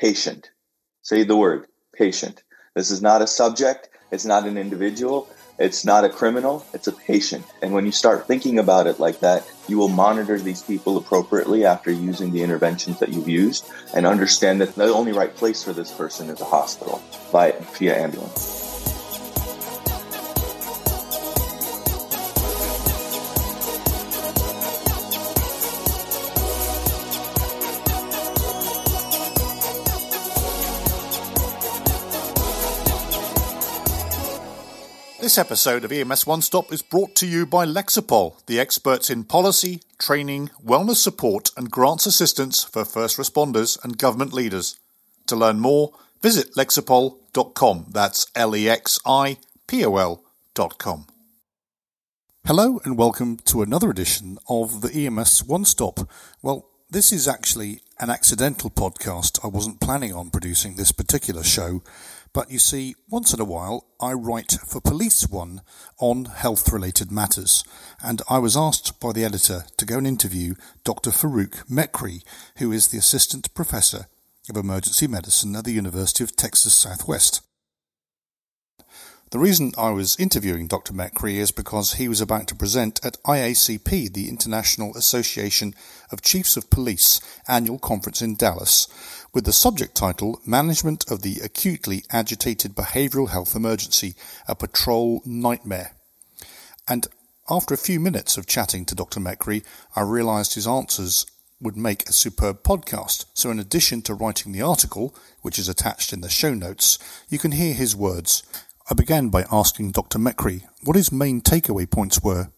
patient. Say the word patient. This is not a subject, it's not an individual, it's not a criminal, it's a patient. And when you start thinking about it like that, you will monitor these people appropriately after using the interventions that you've used and understand that the only right place for this person is a hospital by via ambulance. This episode of EMS One Stop is brought to you by Lexipol, the experts in policy, training, wellness support, and grants assistance for first responders and government leaders. To learn more, visit lexipol.com. That's L E X I P O L.com. Hello, and welcome to another edition of the EMS One Stop. Well, this is actually an accidental podcast. I wasn't planning on producing this particular show. But you see, once in a while, I write for Police One on health related matters, and I was asked by the editor to go and interview Dr. Faroukh Mehkri, who is the Assistant Professor of Emergency Medicine at the University of Texas Southwest. The reason I was interviewing Dr. Mehkri is because he was about to present at IACP, the International Association of Chiefs of Police annual conference in Dallas, with the subject title Management of the Acutely Agitated Behavioral Health Emergency, a Patrol Nightmare. And after a few minutes of chatting to Dr. Mehkri, I realized his answers would make a superb podcast. So, in addition to writing the article, which is attached in the show notes, you can hear his words. I began by asking Dr. Mehkri what his main takeaway points were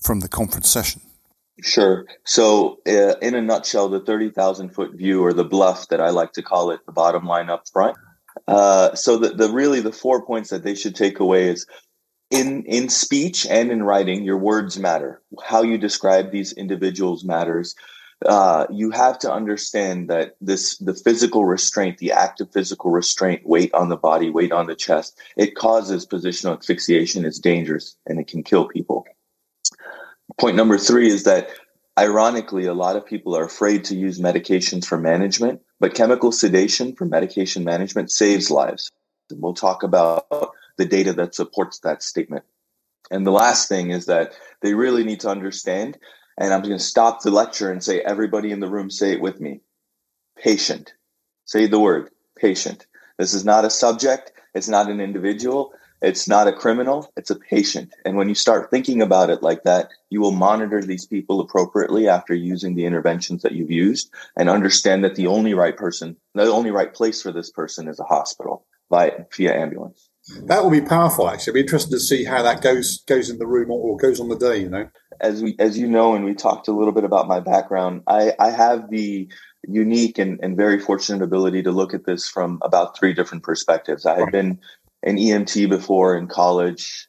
from the conference session. Sure. So, uh, in a nutshell, the 30,000 foot view or the bluff that I like to call it, the bottom line up front. Uh, so, the, the really the four points that they should take away is in in speech and in writing, your words matter. How you describe these individuals matters. Uh, you have to understand that this the physical restraint, the active physical restraint, weight on the body, weight on the chest, it causes positional asphyxiation. It's dangerous and it can kill people. Point number three is that ironically, a lot of people are afraid to use medications for management, but chemical sedation for medication management saves lives. And we'll talk about the data that supports that statement. And the last thing is that they really need to understand, and I'm going to stop the lecture and say, everybody in the room, say it with me. Patient. Say the word patient. This is not a subject. It's not an individual. It's not a criminal, it's a patient. And when you start thinking about it like that, you will monitor these people appropriately after using the interventions that you've used and understand that the only right person, the only right place for this person is a hospital via, via ambulance. That will be powerful. Actually, It'll be interesting to see how that goes goes in the room or goes on the day. You know, as we as you know, and we talked a little bit about my background. I I have the unique and, and very fortunate ability to look at this from about three different perspectives. I had been an EMT before in college.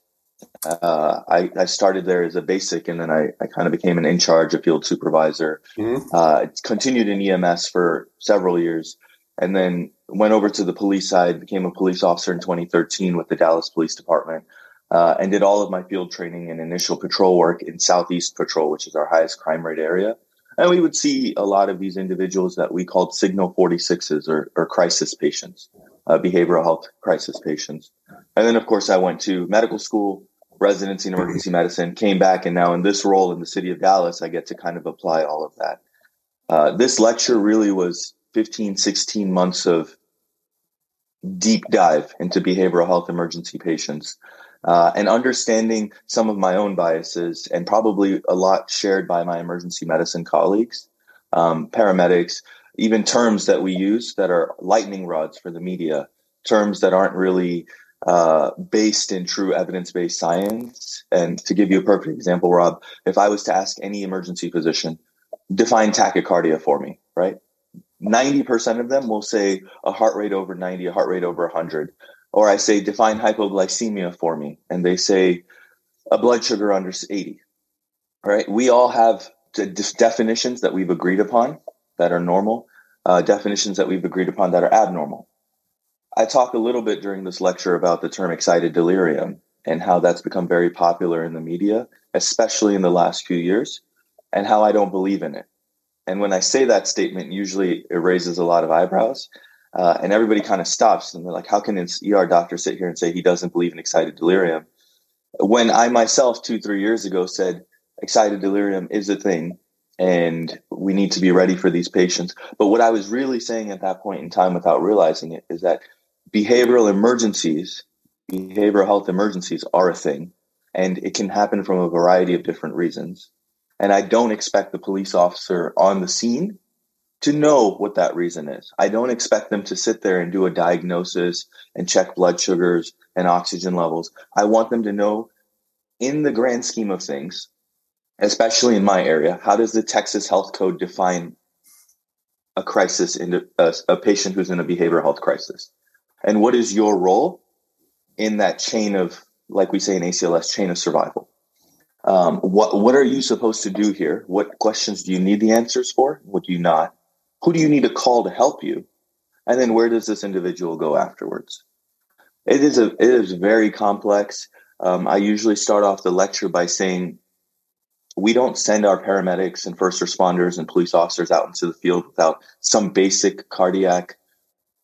Uh, I, I, started there as a basic, and then I, I kind of became an in charge, a field supervisor. Mm-hmm. Uh, continued in EMS for several years, and then went over to the police side. Became a police officer in 2013 with the Dallas Police Department, uh, and did all of my field training and initial patrol work in Southeast Patrol, which is our highest crime rate area. And we would see a lot of these individuals that we called Signal 46s or, or crisis patients uh, behavioral health crisis patients. And then, of course, I went to medical school, residency in emergency medicine, came back, and now in this role in the city of Dallas, I get to kind of apply all of that. Uh, this lecture really was 15, 16 months of deep dive into behavioral health emergency patients uh, and understanding some of my own biases and probably a lot shared by my emergency medicine colleagues, um, paramedics, even terms that we use that are lightning rods for the media, terms that aren't really uh, based in true evidence based science. And to give you a perfect example, Rob, if I was to ask any emergency physician, define tachycardia for me, right? 90% of them will say a heart rate over 90, a heart rate over 100. Or I say, define hypoglycemia for me. And they say a blood sugar under 80. Right? We all have definitions that we've agreed upon that are normal, uh, definitions that we've agreed upon that are abnormal. I talk a little bit during this lecture about the term excited delirium and how that's become very popular in the media, especially in the last few years, and how I don't believe in it. And when I say that statement, usually it raises a lot of eyebrows. Uh, and everybody kind of stops and they're like, how can an ER doctor sit here and say he doesn't believe in excited delirium? When I myself, two, three years ago, said excited delirium is a thing and we need to be ready for these patients. But what I was really saying at that point in time without realizing it is that behavioral emergencies, behavioral health emergencies are a thing and it can happen from a variety of different reasons. And I don't expect the police officer on the scene to know what that reason is. I don't expect them to sit there and do a diagnosis and check blood sugars and oxygen levels. I want them to know in the grand scheme of things, especially in my area, how does the Texas Health Code define a crisis in a, a patient who's in a behavioral health crisis? And what is your role in that chain of, like we say in ACLS, chain of survival? Um, what what are you supposed to do here? What questions do you need the answers for? What do you not? Who do you need to call to help you? And then where does this individual go afterwards? It is a it is very complex. Um, I usually start off the lecture by saying we don't send our paramedics and first responders and police officers out into the field without some basic cardiac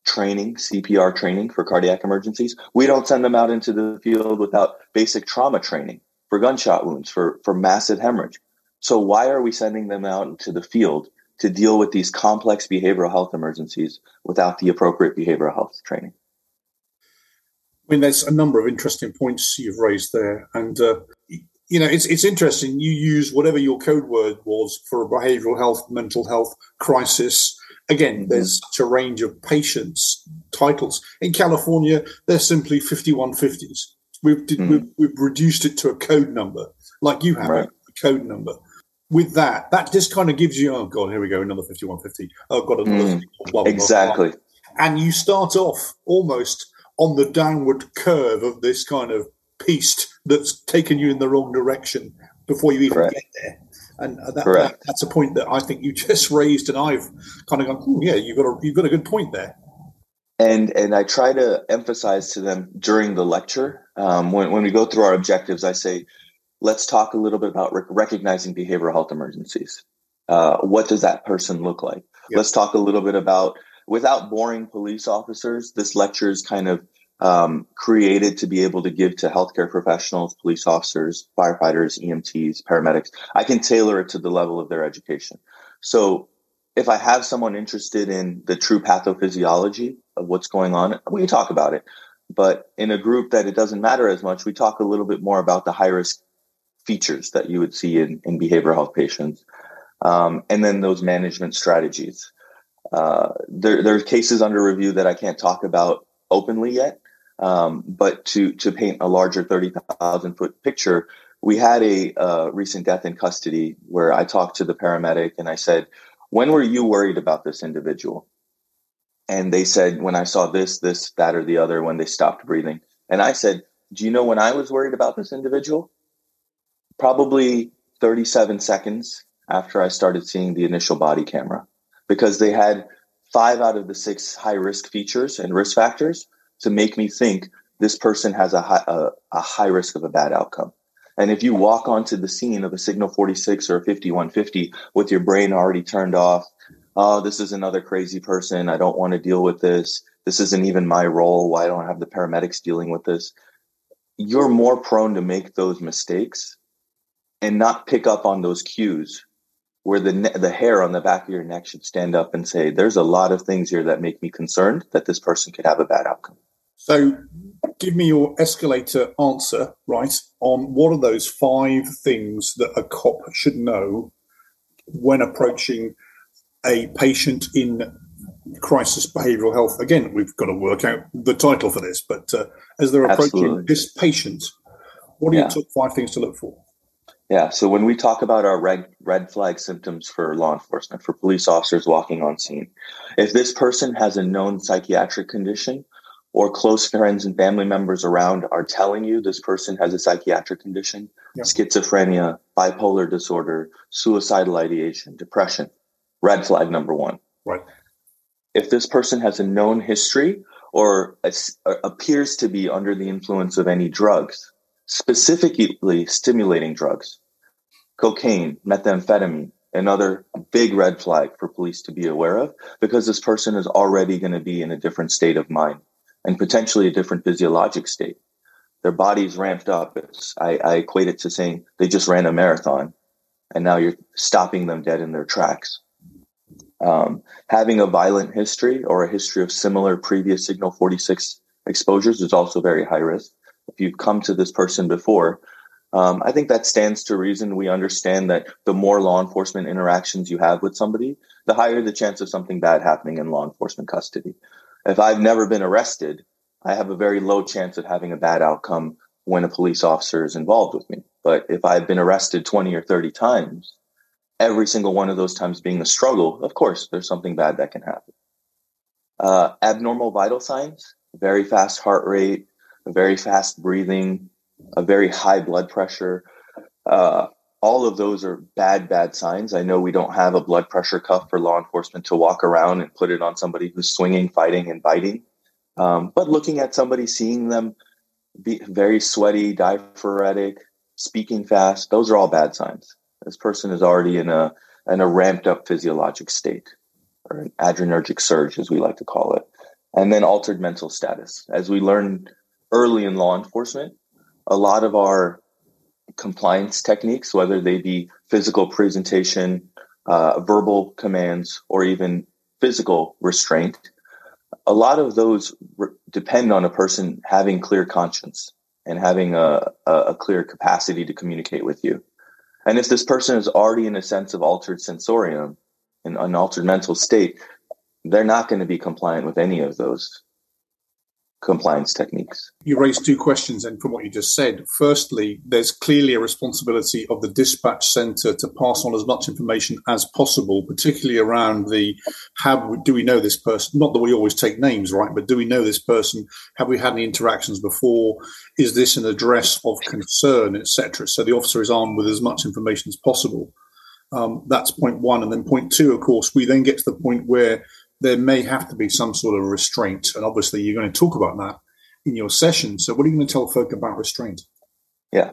training, CPR training for cardiac emergencies. We don't send them out into the field without basic trauma training for gunshot wounds, for, for massive hemorrhage. So why are we sending them out into the field to deal with these complex behavioral health emergencies without the appropriate behavioral health training? I mean, there's a number of interesting points you've raised there, and uh, you know, it's it's interesting. You use whatever your code word was for a behavioural health, mental health crisis. Again, mm-hmm. there's such a range of patients titles in California. They're simply 5150s. We've, mm. we've, we've reduced it to a code number, like you have right. a code number. With that, that just kind of gives you, oh god, here we go, another fifty-one fifty. Oh, I've another mm. blah, blah, exactly. Blah, and you start off almost on the downward curve of this kind of piece that's taken you in the wrong direction before you even Correct. get there. And that, that, that's a point that I think you just raised, and I've kind of gone, oh, yeah, you've got a you've got a good point there and and I try to emphasize to them during the lecture um, when when we go through our objectives. I say, let's talk a little bit about rec- recognizing behavioral health emergencies. Uh, what does that person look like? Yep. Let's talk a little bit about without boring police officers. This lecture is kind of um, created to be able to give to healthcare professionals, police officers, firefighters, EMTs, paramedics. I can tailor it to the level of their education. So if I have someone interested in the true pathophysiology of what's going on, we talk about it. But in a group that it doesn't matter as much, we talk a little bit more about the high risk features that you would see in, in behavioral health patients. Um, and then those management strategies. Uh, there, there are cases under review that I can't talk about openly yet. Um, but to, to paint a larger 30,000 foot picture, we had a uh, recent death in custody where I talked to the paramedic and I said, when were you worried about this individual? And they said, when I saw this, this, that, or the other, when they stopped breathing. And I said, do you know when I was worried about this individual? Probably 37 seconds after I started seeing the initial body camera, because they had five out of the six high risk features and risk factors to make me think this person has a high, a, a high risk of a bad outcome. And if you walk onto the scene of a signal 46 or a 5150 with your brain already turned off, oh, this is another crazy person. I don't want to deal with this. This isn't even my role. Why don't I have the paramedics dealing with this? You're more prone to make those mistakes and not pick up on those cues where the ne- the hair on the back of your neck should stand up and say, "There's a lot of things here that make me concerned that this person could have a bad outcome." So, give me your escalator answer, right, on what are those five things that a cop should know when approaching a patient in crisis behavioral health. Again, we've got to work out the title for this, but uh, as they're approaching Absolutely. this patient, what are yeah. your top five things to look for? Yeah, so when we talk about our red red flag symptoms for law enforcement, for police officers walking on scene, if this person has a known psychiatric condition or close friends and family members around are telling you this person has a psychiatric condition, schizophrenia, bipolar disorder, suicidal ideation, depression, red flag number one. Right. If this person has a known history or appears to be under the influence of any drugs, specifically stimulating drugs, cocaine, methamphetamine, another big red flag for police to be aware of because this person is already going to be in a different state of mind and potentially a different physiologic state. Their body's ramped up. I, I equate it to saying they just ran a marathon and now you're stopping them dead in their tracks. Um, having a violent history or a history of similar previous signal 46 exposures is also very high risk. If you've come to this person before, um, I think that stands to reason. We understand that the more law enforcement interactions you have with somebody, the higher the chance of something bad happening in law enforcement custody. If I've never been arrested, I have a very low chance of having a bad outcome when a police officer is involved with me. But if I've been arrested 20 or 30 times, every single one of those times being a struggle, of course, there's something bad that can happen. Uh, abnormal vital signs, very fast heart rate, very fast breathing, a very high blood pressure. Uh, all of those are bad, bad signs. I know we don't have a blood pressure cuff for law enforcement to walk around and put it on somebody who's swinging, fighting, and biting. Um, but looking at somebody, seeing them be very sweaty, diaphoretic, speaking fast, those are all bad signs. This person is already in a in a ramped up physiologic state, or an adrenergic surge, as we like to call it. And then altered mental status. As we learned early in law enforcement, a lot of our compliance techniques, whether they be physical presentation, uh, verbal commands, or even physical restraint, a lot of those re- depend on a person having clear conscience and having a, a, clear capacity to communicate with you. And if this person is already in a sense of altered sensorium, in an altered mental state, they're not going to be compliant with any of those compliance techniques. You raised two questions, and from what you just said, firstly, there's clearly a responsibility of the dispatch center to pass on as much information as possible, particularly around the how do we know this person? Not that we always take names, right? But do we know this person? Have we had any interactions before? Is this an address of concern, etc.? So the officer is armed with as much information as possible. Um, that's point one, and then point two, of course, we then get to the point where there may have to be some sort of restraint. And obviously, you're going to talk about that in your session. So, what are you going to tell folk about restraint? Yeah,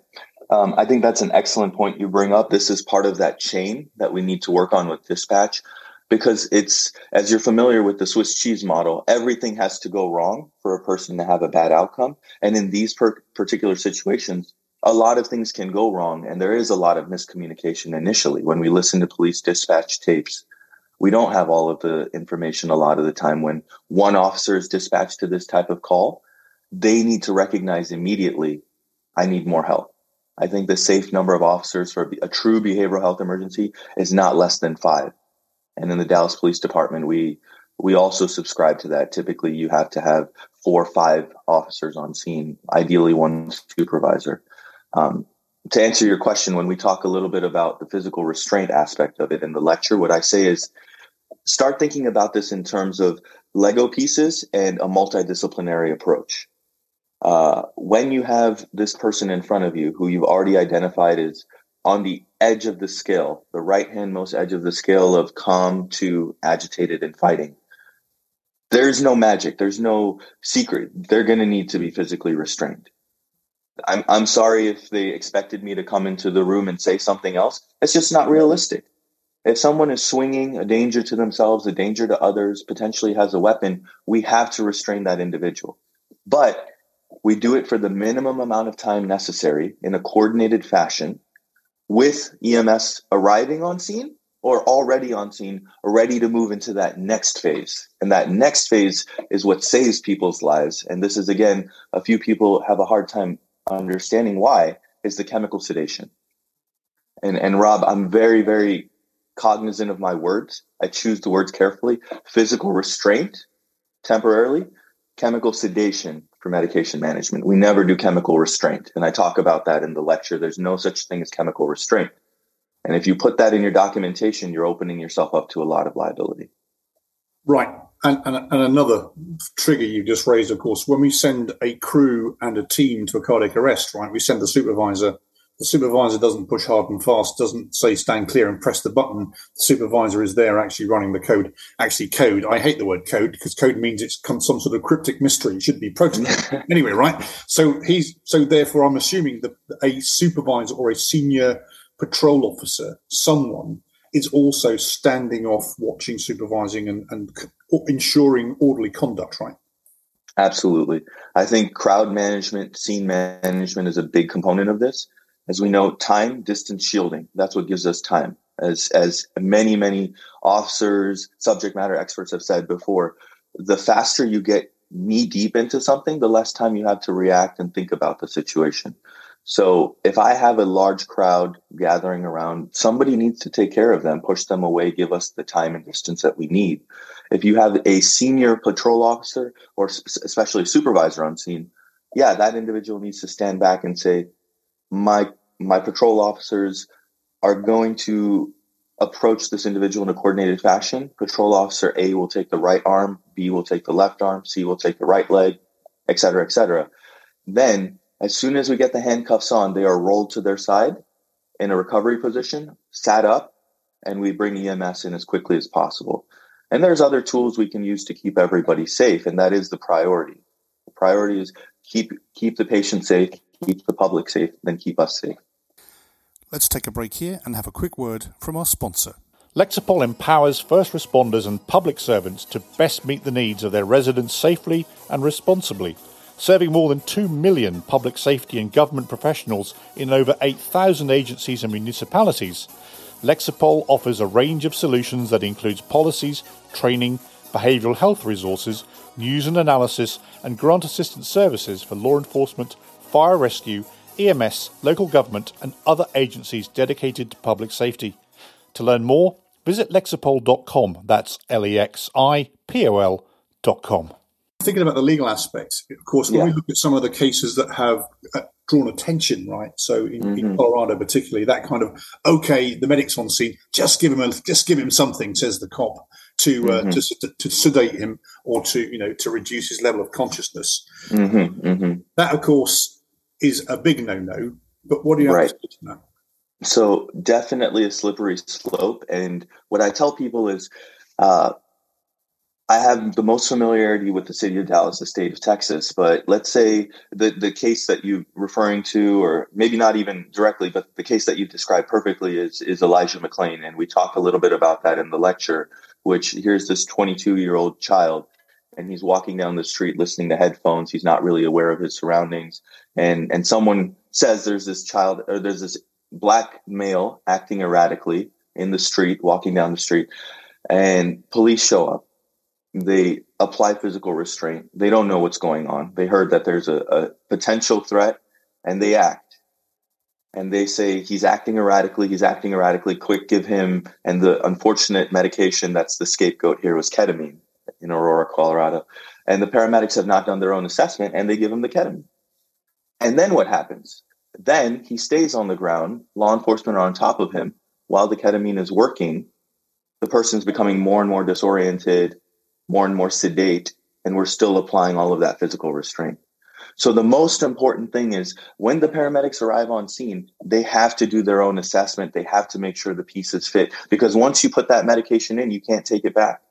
um, I think that's an excellent point you bring up. This is part of that chain that we need to work on with dispatch because it's, as you're familiar with the Swiss cheese model, everything has to go wrong for a person to have a bad outcome. And in these per- particular situations, a lot of things can go wrong. And there is a lot of miscommunication initially when we listen to police dispatch tapes we don't have all of the information a lot of the time when one officer is dispatched to this type of call. They need to recognize immediately i need more help. I think the safe number of officers for a true behavioral health emergency is not less than five. And in the dallas police department we we also subscribe to that. Typically you have to have four or five officers on scene ideally one supervisor. Um, to answer your question, when we talk a little bit about the physical restraint aspect of it in the lecture, what I say is start thinking about this in terms of Lego pieces and a multidisciplinary approach. Uh, when you have this person in front of you who you've already identified as on the edge of the scale, the right hand most edge of the scale of calm to agitated and fighting, there's no magic. There's no secret. They're going to need to be physically restrained. I'm, I'm sorry if they expected me to come into the room and say something else. It's just not realistic. If someone is swinging a danger to themselves, a danger to others, potentially has a weapon, we have to restrain that individual. But we do it for the minimum amount of time necessary in a coordinated fashion with EMS arriving on scene or already on scene, ready to move into that next phase. And that next phase is what saves people's lives. And this is, again, a few people have a hard time understanding why is the chemical sedation. And, and Rob, I'm very, very cognizant of my words. I choose the words carefully. Physical restraint temporarily, chemical sedation for medication management. We never do chemical restraint. And I talk about that in the lecture. There's no such thing as chemical restraint. And if you put that in your documentation, you're opening yourself up to a lot of liability. Right. And, and, and, another trigger you just raised, of course, when we send a crew and a team to a cardiac arrest, right, we send the supervisor the supervisor doesn't push hard and fast, doesn't say stand clear and press the button. The supervisor is there actually running the code. Actually, code. I hate the word code because code means it's some sort of cryptic mystery. It should be protocol. anyway, right? So he's so therefore I'm assuming that a supervisor or a senior patrol officer, someone is also standing off, watching, supervising, and, and ensuring orderly conduct, right? Absolutely. I think crowd management, scene management is a big component of this. As we know, time, distance, shielding. That's what gives us time. As, as many, many officers, subject matter experts have said before, the faster you get knee deep into something, the less time you have to react and think about the situation. So if I have a large crowd gathering around, somebody needs to take care of them, push them away, give us the time and distance that we need. If you have a senior patrol officer or especially supervisor on scene, yeah, that individual needs to stand back and say, my, my patrol officers are going to approach this individual in a coordinated fashion. Patrol officer A will take the right arm, B will take the left arm, C will take the right leg, et cetera, et cetera. Then as soon as we get the handcuffs on, they are rolled to their side in a recovery position, sat up, and we bring EMS in as quickly as possible. And there's other tools we can use to keep everybody safe, and that is the priority. The priority is keep keep the patient safe, keep the public safe, then keep us safe. Let's take a break here and have a quick word from our sponsor. Lexipol empowers first responders and public servants to best meet the needs of their residents safely and responsibly serving more than 2 million public safety and government professionals in over 8,000 agencies and municipalities, Lexipol offers a range of solutions that includes policies, training, behavioural health resources, news and analysis, and grant assistance services for law enforcement, fire rescue, EMS, local government, and other agencies dedicated to public safety. To learn more, visit lexipol.com. That's L E X I P O L.com thinking about the legal aspects, of course, when yeah. we look at some of the cases that have uh, drawn attention, right? So in, mm-hmm. in, Colorado, particularly, that kind of okay, the medic's on scene, just give him a, just give him something, says the cop, to uh, mm-hmm. to, to, sedate him or to you know to reduce his level of consciousness. Mm-hmm. mm-hmm. That, of course, is a big no-no. But what do you right. have to say to that? So definitely a slippery slope, and what I tell people is. Uh, I have the most familiarity with the city of Dallas, the state of Texas, but let's say the, the case that you're referring to, or maybe not even directly, but the case that you described perfectly is, is Elijah McClain. And we talked a little bit about that in the lecture, which here's this 22 year old child and he's walking down the street listening to headphones. He's not really aware of his surroundings. And, and someone says there's this child or there's this black male acting erratically in the street, walking down the street and police show up they apply physical restraint. They don't know what's going on. They heard that there's a, a potential threat and they act. And they say he's acting erratically, he's acting erratically, quick, give him. And the unfortunate medication that's the scapegoat here was ketamine in Aurora, Colorado. And the paramedics have not done their own assessment and they give him the ketamine. And then what happens? Then he stays on the ground. Law enforcement are on top of him while the ketamine is working. The person's becoming more and more disoriented more and more sedate, and we're still applying all of that physical restraint. So the most important thing is when the paramedics arrive on scene, they have to do their own assessment. They have to make sure the pieces fit because once you put that medication in, you can't take it back.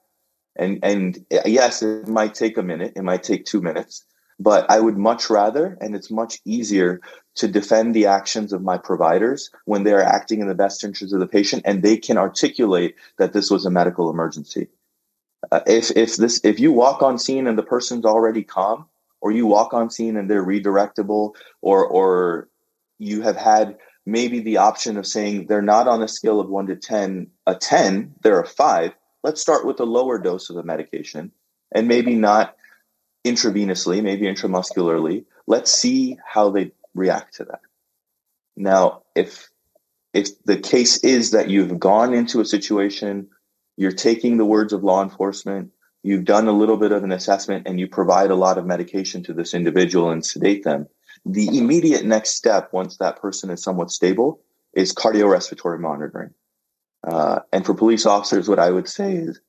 And and yes, it might take a minute, it might take 2 minutes, but I would much rather and it's much easier to defend the actions of my providers when they are acting in the best interest of the patient and they can articulate that this was a medical emergency. Uh, if if this if you walk on scene and the person's already calm, or you walk on scene and they're redirectable, or or you have had maybe the option of saying they're not on a scale of one to ten, a ten, they're a five. Let's start with a lower dose of the medication, and maybe not intravenously, maybe intramuscularly. Let's see how they react to that. Now, if if the case is that you've gone into a situation you're taking the words of law enforcement, you've done a little bit of an assessment, and you provide a lot of medication to this individual and sedate them. The immediate next step, once that person is somewhat stable, is cardiorespiratory monitoring. Uh, and for police officers, what I would say is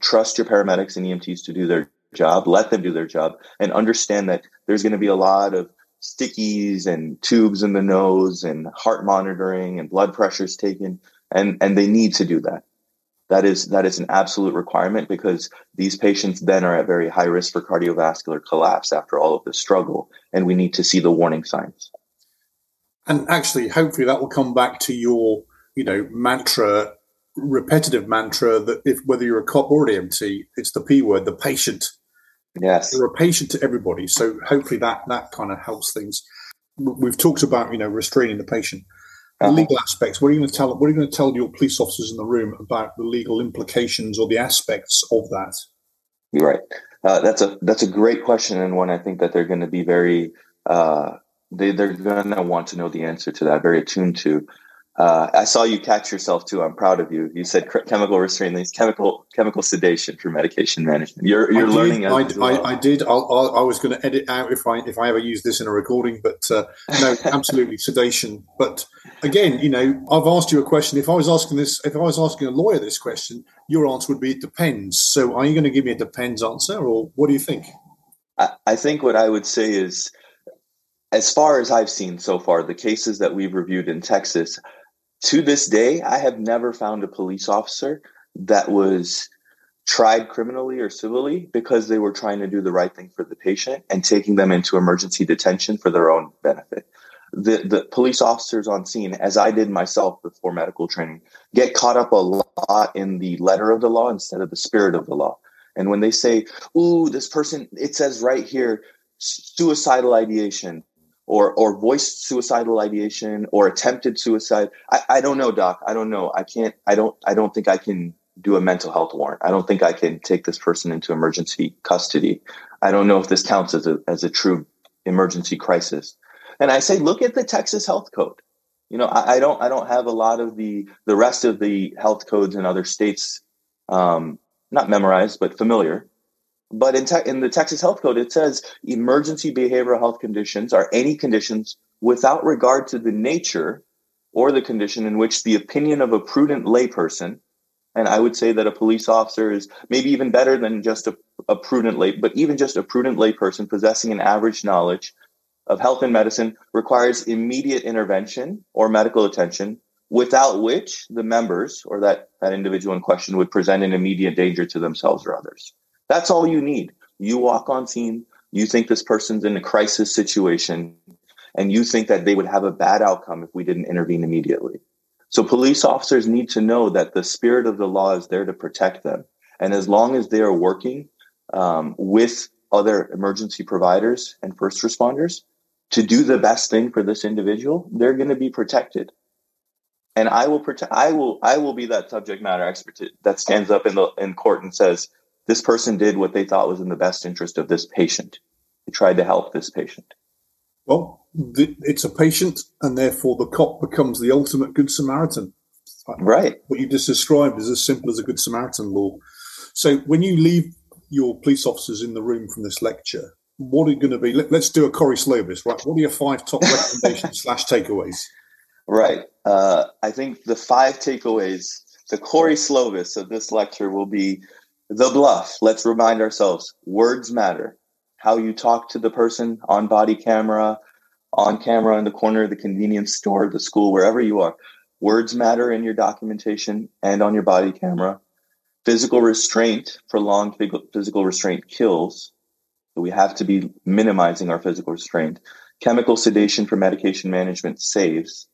trust your paramedics and EMTs to do their job, let them do their job, and understand that there's going to be a lot of stickies and tubes in the nose and heart monitoring and blood pressures taken, and, and they need to do that. That is that is an absolute requirement because these patients then are at very high risk for cardiovascular collapse after all of this struggle, and we need to see the warning signs. And actually, hopefully, that will come back to your you know mantra repetitive mantra that if whether you're a cop or an EMT, it's the P word, the patient. Yes, you're a patient to everybody. So hopefully that that kind of helps things. We've talked about you know restraining the patient. Uh-huh. legal aspects. What are you going to tell? What are you going to tell your police officers in the room about the legal implications or the aspects of that? You're right. Uh, that's a that's a great question and one I think that they're going to be very uh, they they're going to want to know the answer to that. Very attuned to. Uh, I saw you catch yourself too. I'm proud of you. You said chemical restraint, chemical chemical sedation for medication management. You're you're I learning. I, well. I, I, did. I'll, I'll, i was going to edit out if I if I ever use this in a recording, but uh, no, absolutely sedation. But again, you know, I've asked you a question. If I was asking this, if I was asking a lawyer this question, your answer would be it depends. So, are you going to give me a depends answer, or what do you think? I, I think what I would say is, as far as I've seen so far, the cases that we've reviewed in Texas to this day, I have never found a police officer that was tried criminally or civilly because they were trying to do the right thing for the patient and taking them into emergency detention for their own benefit. The, the police officers on scene, as I did myself before medical training, get caught up a lot in the letter of the law instead of the spirit of the law. And when they say, ooh, this person, it says right here, suicidal ideation, or or voiced suicidal ideation or attempted suicide. I, I don't know, doc. I don't know. I can't. I don't. I don't think I can do a mental health warrant. I don't think I can take this person into emergency custody. I don't know if this counts as a as a true emergency crisis. And I say, look at the Texas Health Code. You know, I, I don't I don't have a lot of the the rest of the health codes in other states um, not memorized but familiar. But in, te- in the Texas Health Code, it says emergency behavioral health conditions are any conditions without regard to the nature or the condition in which the opinion of a prudent layperson, and I would say that a police officer is maybe even better than just a, a prudent lay, but even just a prudent layperson possessing an average knowledge of health and medicine requires immediate intervention or medical attention without which the members or that, that individual in question would present an immediate danger to themselves or others. That's all you need. You walk on scene, you think this person's in a crisis situation, and you think that they would have a bad outcome if we didn't intervene immediately. So police officers need to know that the spirit of the law is there to protect them. And as long as they are working um, with other emergency providers and first responders to do the best thing for this individual, they're going to be protected. And I will protect. I will. I will be that subject matter expert that stands up in the in court and says, this person did what they thought was in the best interest of this patient. They tried to help this patient. Well, it's a patient, and therefore the cop becomes the ultimate good Samaritan. Right. What you just described is as simple as a good Samaritan law. So when you leave your police officers in the room from this lecture, what are going to be? Let, us do a Corey Slovis, right? What are your five top recommendations slash takeaways? Right. Uh, I think the five takeaways, the Corey Slovis of this lecture will be the bluff. Let's remind ourselves words matter. How you talk to the person on body camera, on camera in the corner of the convenience store, the school, wherever you are. Words matter in your documentation and on your body camera. Physical restraint, prolonged physical restraint kills. We have to be minimizing our physical restraint. Chemical sedation for medication management saves,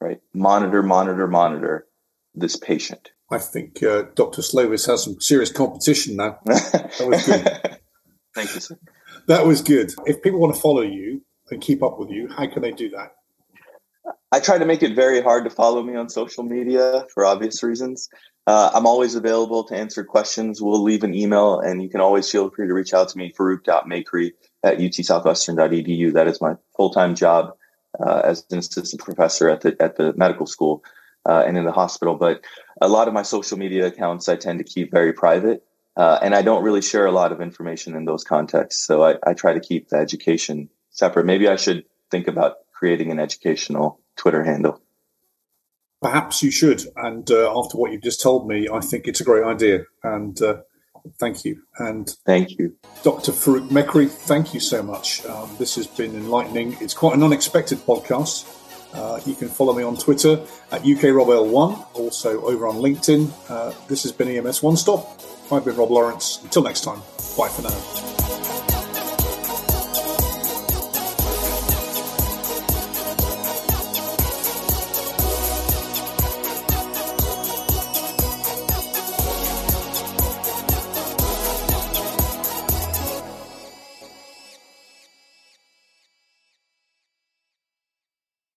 right? Monitor, monitor, monitor this patient. I think uh, Dr. Slovis has some serious competition now. That was good. Thank you, sir. That was good. If people want to follow you and keep up with you, how can they do that? I try to make it very hard to follow me on social media for obvious reasons. Uh, I'm always available to answer questions. We'll leave an email, and you can always feel free to reach out to me, farouk.makri at utsouthwestern.edu. That is my full time job uh, as an assistant professor at the, at the medical school uh, and in the hospital. But a lot of my social media accounts I tend to keep very private. Uh, and I don't really share a lot of information in those contexts. So I, I try to keep the education separate. Maybe I should think about creating an educational Twitter handle. Perhaps you should. And uh, after what you've just told me, I think it's a great idea. And uh, thank you. And thank you, Dr. Faroukh Mehkri. Thank you so much. Um, this has been enlightening. It's quite an unexpected podcast. Uh, you can follow me on Twitter at UKRobL1, also over on LinkedIn. Uh, this has been EMS One Stop. I've been Rob Lawrence. Until next time, bye for now.